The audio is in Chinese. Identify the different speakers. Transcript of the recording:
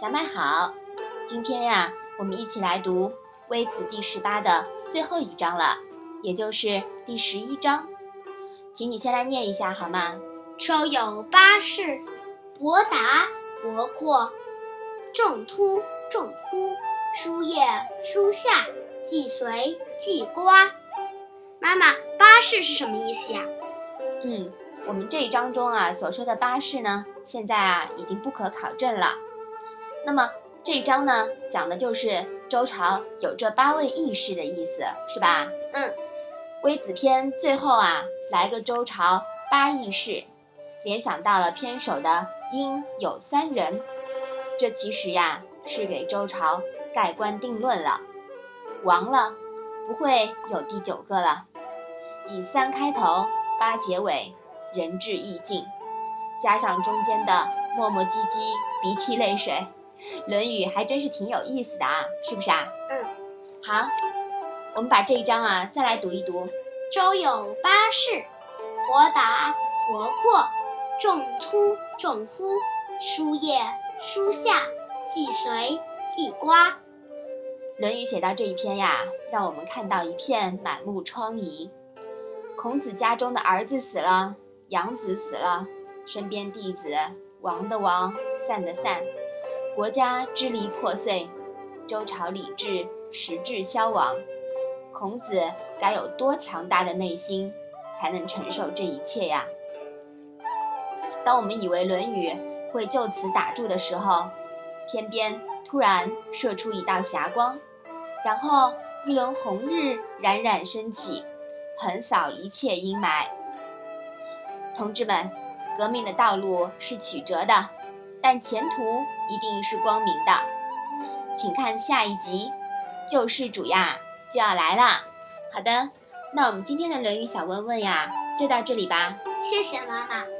Speaker 1: 小麦好，今天呀，我们一起来读《微子》第十八的最后一章了，也就是第十一章，请你先来念一下好吗？
Speaker 2: 周有八士，伯达、伯阔，仲突、仲忽，叔夜、叔夏，季随、季瓜。妈妈，八士是什么意思呀？
Speaker 1: 嗯，我们这一章中啊所说的八士呢，现在啊已经不可考证了。那么这一章呢，讲的就是周朝有这八位义士的意思，是吧？
Speaker 2: 嗯。
Speaker 1: 微子篇最后啊，来个周朝八义士，联想到了篇首的应有三人，这其实呀是给周朝盖棺定论了，亡了，不会有第九个了。以三开头，八结尾，仁至义尽，加上中间的磨磨唧唧，鼻涕泪水。《论语》还真是挺有意思的啊，是不是啊？
Speaker 2: 嗯，
Speaker 1: 好，我们把这一章啊再来读一读。
Speaker 2: 周有八士：伯达、伯阔，仲突、仲忽，叔夜、叔夏，季随、季瓜。
Speaker 1: 《论语》写到这一篇呀，让我们看到一片满目疮痍。孔子家中的儿子死了，养子死了，身边弟子亡的亡，散的散。国家支离破碎，周朝礼制实质消亡，孔子该有多强大的内心，才能承受这一切呀？当我们以为《论语》会就此打住的时候，天边突然射出一道霞光，然后一轮红日冉冉升起，横扫一切阴霾。同志们，革命的道路是曲折的。但前途一定是光明的，请看下一集，救世主呀就要来啦。好的，那我们今天的《论语》小问问呀，就到这里吧。
Speaker 2: 谢谢妈妈。